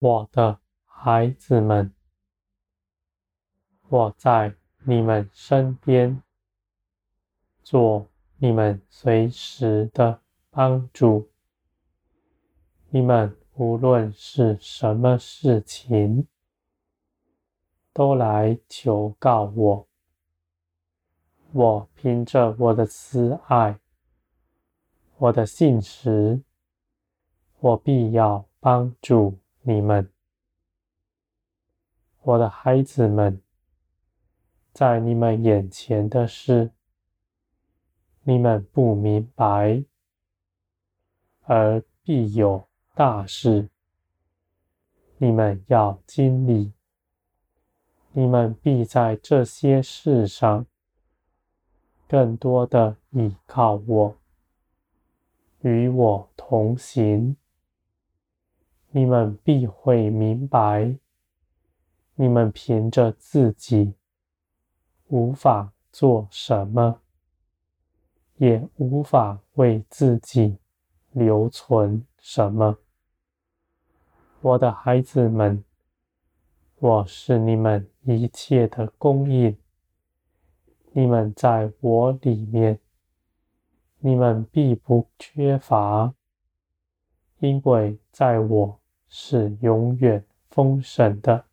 我的孩子们，我在你们身边，做你们随时的帮助。你们无论是什么事情，都来求告我。我凭着我的慈爱，我的信实，我必要帮助你们，我的孩子们，在你们眼前的事，你们不明白，而必有大事，你们要经历，你们必在这些事上更多的倚靠我，与我同行。你们必会明白，你们凭着自己无法做什么，也无法为自己留存什么。我的孩子们，我是你们一切的供应。你们在我里面，你们必不缺乏，因为在我。是永远丰盛的，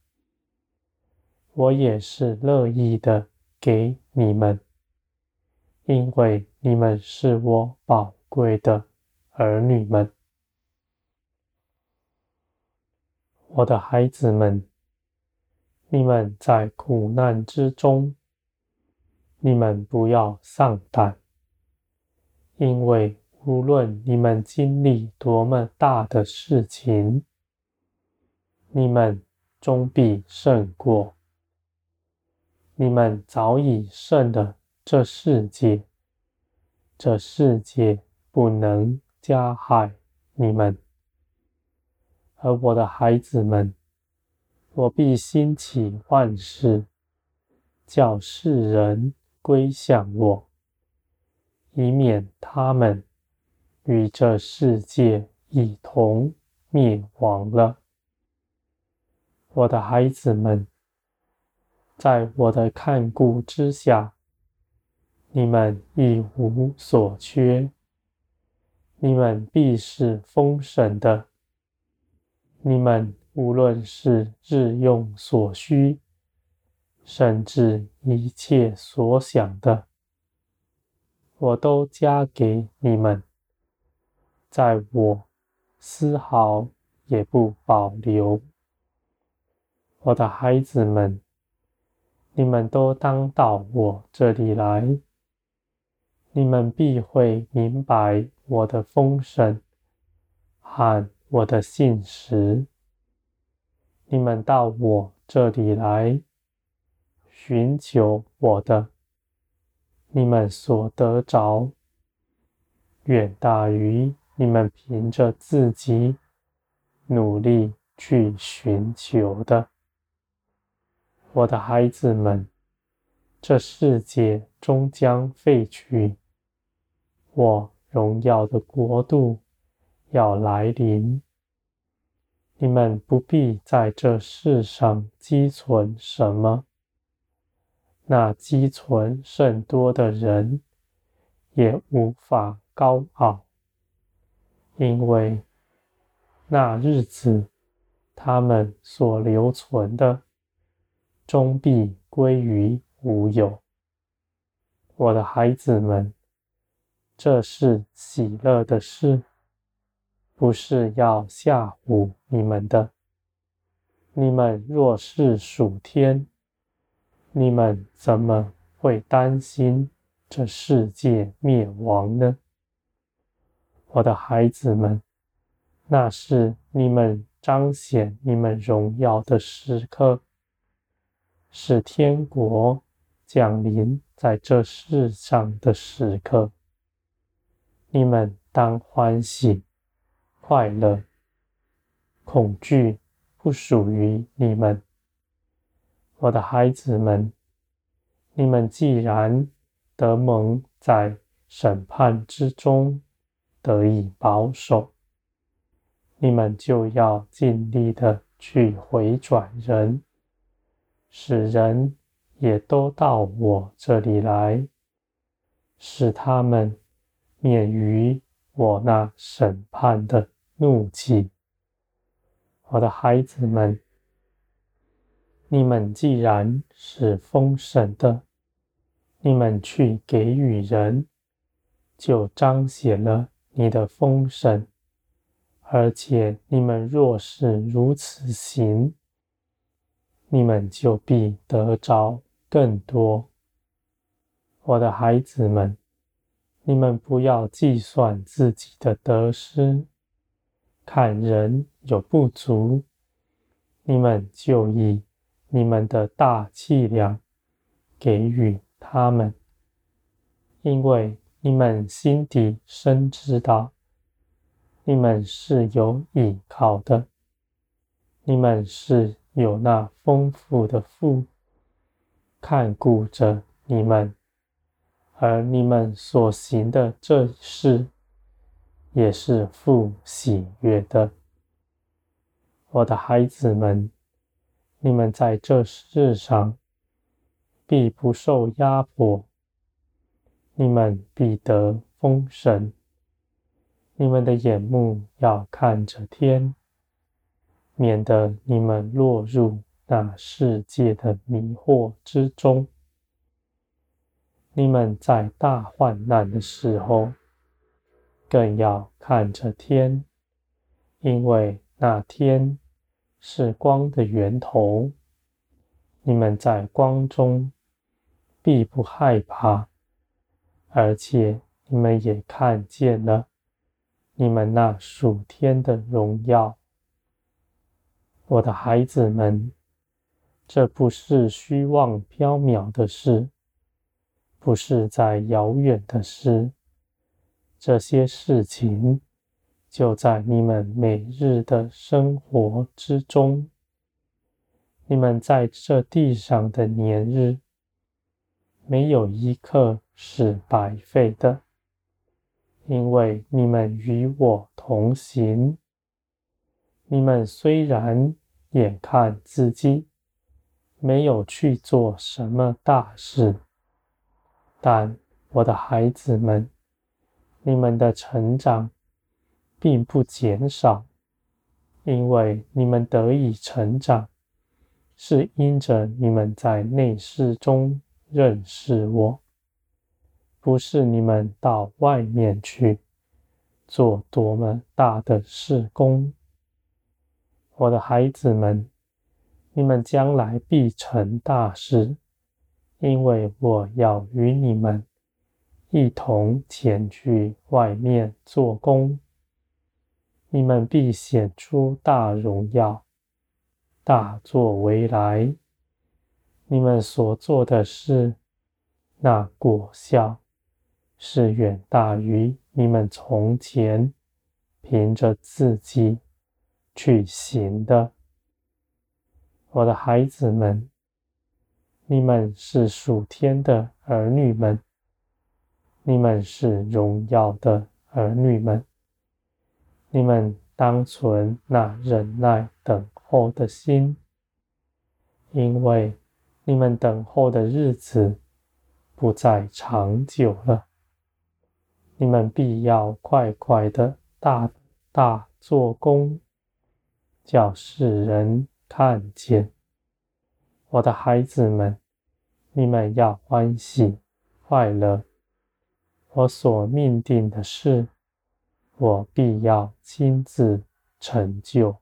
我也是乐意的给你们，因为你们是我宝贵的儿女们，我的孩子们，你们在苦难之中，你们不要丧胆，因为无论你们经历多么大的事情，你们终必胜过。你们早已胜了这世界，这世界不能加害你们。而我的孩子们，我必兴起万事，叫世人归向我，以免他们与这世界一同灭亡了。我的孩子们，在我的看顾之下，你们一无所缺，你们必是丰盛的。你们无论是日用所需，甚至一切所想的，我都加给你们，在我丝毫也不保留。我的孩子们，你们都当到我这里来，你们必会明白我的丰盛和我的信实。你们到我这里来，寻求我的，你们所得着，远大于你们凭着自己努力去寻求的。我的孩子们，这世界终将废去，我荣耀的国度要来临。你们不必在这世上积存什么，那积存甚多的人也无法高傲，因为那日子他们所留存的。终必归于无有。我的孩子们，这是喜乐的事，不是要吓唬你们的。你们若是属天，你们怎么会担心这世界灭亡呢？我的孩子们，那是你们彰显你们荣耀的时刻。是天国降临在这世上的时刻，你们当欢喜快乐。恐惧不属于你们，我的孩子们。你们既然得蒙在审判之中得以保守，你们就要尽力的去回转人，使人也都到我这里来，使他们免于我那审判的怒气。我的孩子们，你们既然是丰盛的，你们去给予人，就彰显了你的丰盛。而且你们若是如此行，你们就必得着更多。我的孩子们，你们不要计算自己的得失，看人有不足，你们就以你们的大气量给予他们，因为你们心底深知道。你们是有依靠的，你们是有那丰富的父看顾着你们，而你们所行的这事也是父喜悦的。我的孩子们，你们在这世上必不受压迫，你们必得丰盛。你们的眼目要看着天，免得你们落入那世界的迷惑之中。你们在大患难的时候，更要看着天，因为那天是光的源头。你们在光中必不害怕，而且你们也看见了。你们那属天的荣耀，我的孩子们，这不是虚妄缥缈的事，不是在遥远的事，这些事情就在你们每日的生活之中。你们在这地上的年日，没有一刻是白费的。因为你们与我同行，你们虽然眼看自己没有去做什么大事，但我的孩子们，你们的成长并不减少，因为你们得以成长，是因着你们在内室中认识我。不是你们到外面去做多么大的事工，我的孩子们，你们将来必成大事，因为我要与你们一同前去外面做工，你们必显出大荣耀、大作为来，你们所做的事，那果效。是远大于你们从前凭着自己去行的，我的孩子们，你们是属天的儿女们，你们是荣耀的儿女们，你们当存那忍耐等候的心，因为你们等候的日子不再长久了。你们必要快快的大大做工，叫世人看见。我的孩子们，你们要欢喜快乐。我所命定的事，我必要亲自成就。